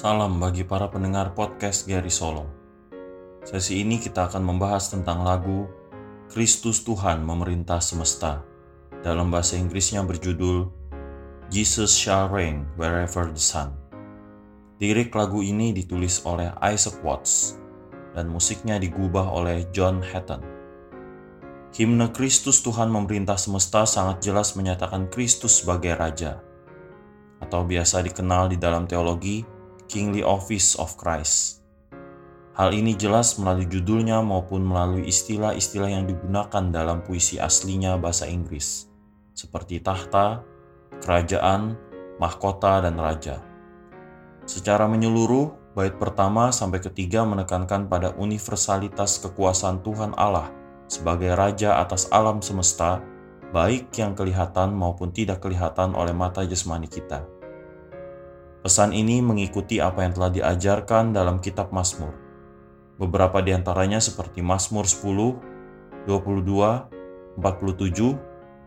Salam bagi para pendengar podcast Gary Solo. Sesi ini kita akan membahas tentang lagu Kristus Tuhan Memerintah Semesta. Dalam bahasa Inggrisnya berjudul Jesus Shall Reign Wherever the Sun. Lirik lagu ini ditulis oleh Isaac Watts dan musiknya digubah oleh John Hatton. Himne Kristus Tuhan Memerintah Semesta sangat jelas menyatakan Kristus sebagai Raja, atau biasa dikenal di dalam teologi Kingly Office of Christ. Hal ini jelas melalui judulnya maupun melalui istilah-istilah yang digunakan dalam puisi aslinya bahasa Inggris, seperti tahta, kerajaan, mahkota, dan raja. Secara menyeluruh, bait pertama sampai ketiga menekankan pada universalitas kekuasaan Tuhan Allah sebagai Raja atas alam semesta, baik yang kelihatan maupun tidak kelihatan oleh mata jasmani kita. Pesan ini mengikuti apa yang telah diajarkan dalam kitab Mazmur. Beberapa di antaranya seperti Mazmur 10, 22, 47,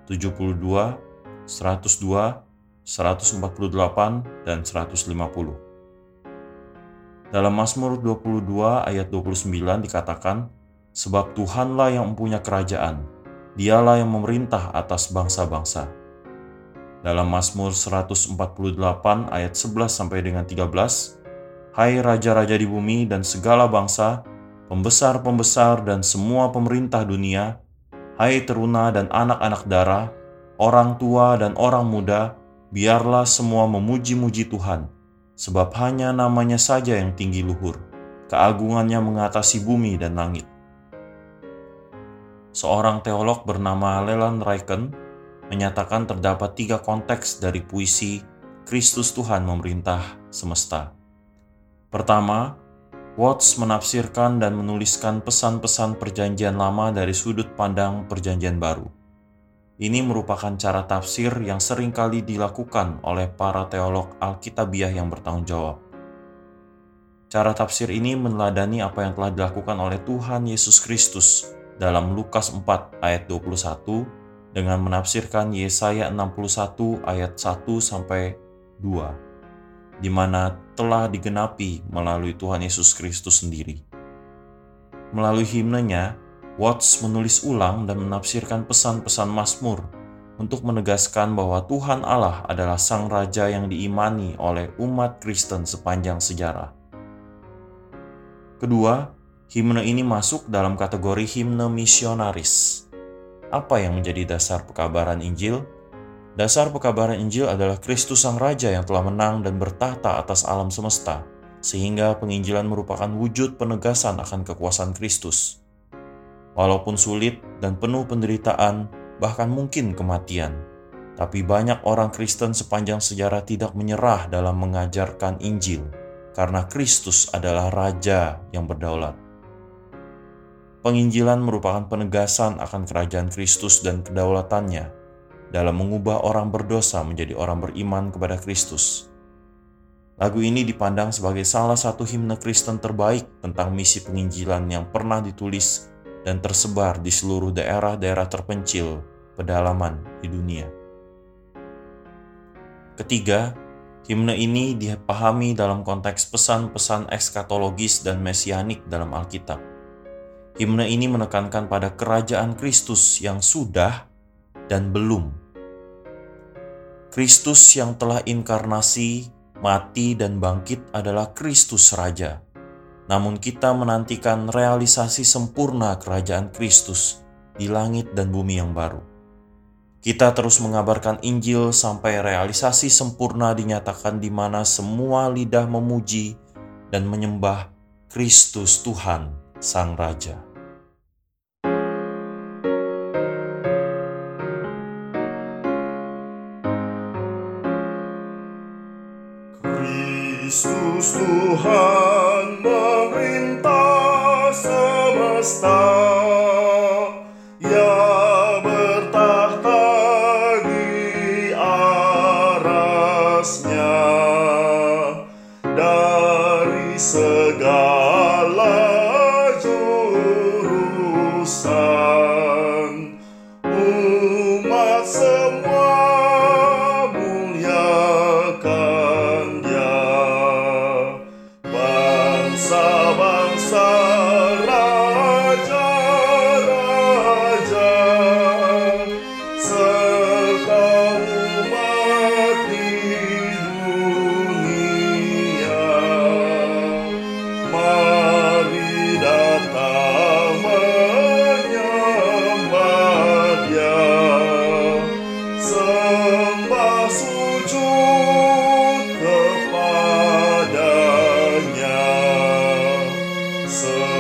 72, 102, 148, dan 150. Dalam Mazmur 22 ayat 29 dikatakan, Sebab Tuhanlah yang mempunyai kerajaan, dialah yang memerintah atas bangsa-bangsa dalam Mazmur 148 ayat 11 sampai dengan 13, Hai raja-raja di bumi dan segala bangsa, pembesar-pembesar dan semua pemerintah dunia, hai teruna dan anak-anak darah, orang tua dan orang muda, biarlah semua memuji-muji Tuhan, sebab hanya namanya saja yang tinggi luhur, keagungannya mengatasi bumi dan langit. Seorang teolog bernama Leland Raiken menyatakan terdapat tiga konteks dari puisi Kristus Tuhan memerintah semesta. Pertama, Watts menafsirkan dan menuliskan pesan-pesan perjanjian lama dari sudut pandang perjanjian baru. Ini merupakan cara tafsir yang sering kali dilakukan oleh para teolog Alkitabiah yang bertanggung jawab. Cara tafsir ini meneladani apa yang telah dilakukan oleh Tuhan Yesus Kristus dalam Lukas 4 ayat 21 dengan menafsirkan Yesaya 61 ayat 1 sampai 2 di mana telah digenapi melalui Tuhan Yesus Kristus sendiri. Melalui himnenya, Watts menulis ulang dan menafsirkan pesan-pesan Mazmur untuk menegaskan bahwa Tuhan Allah adalah Sang Raja yang diimani oleh umat Kristen sepanjang sejarah. Kedua, himne ini masuk dalam kategori himne misionaris apa yang menjadi dasar pekabaran Injil? Dasar pekabaran Injil adalah Kristus Sang Raja yang telah menang dan bertahta atas alam semesta, sehingga penginjilan merupakan wujud penegasan akan kekuasaan Kristus. Walaupun sulit dan penuh penderitaan, bahkan mungkin kematian, tapi banyak orang Kristen sepanjang sejarah tidak menyerah dalam mengajarkan Injil, karena Kristus adalah Raja yang berdaulat. Penginjilan merupakan penegasan akan kerajaan Kristus dan kedaulatannya dalam mengubah orang berdosa menjadi orang beriman kepada Kristus. Lagu ini dipandang sebagai salah satu himne Kristen terbaik tentang misi penginjilan yang pernah ditulis dan tersebar di seluruh daerah-daerah terpencil pedalaman di dunia. Ketiga, himne ini dipahami dalam konteks pesan-pesan eskatologis dan mesianik dalam Alkitab Himne ini menekankan pada kerajaan Kristus yang sudah dan belum. Kristus yang telah inkarnasi, mati, dan bangkit adalah Kristus Raja. Namun, kita menantikan realisasi sempurna kerajaan Kristus di langit dan bumi yang baru. Kita terus mengabarkan Injil sampai realisasi sempurna dinyatakan di mana semua lidah memuji dan menyembah Kristus Tuhan Sang Raja. Kristus Tuhan memerintah semesta. jurusan So.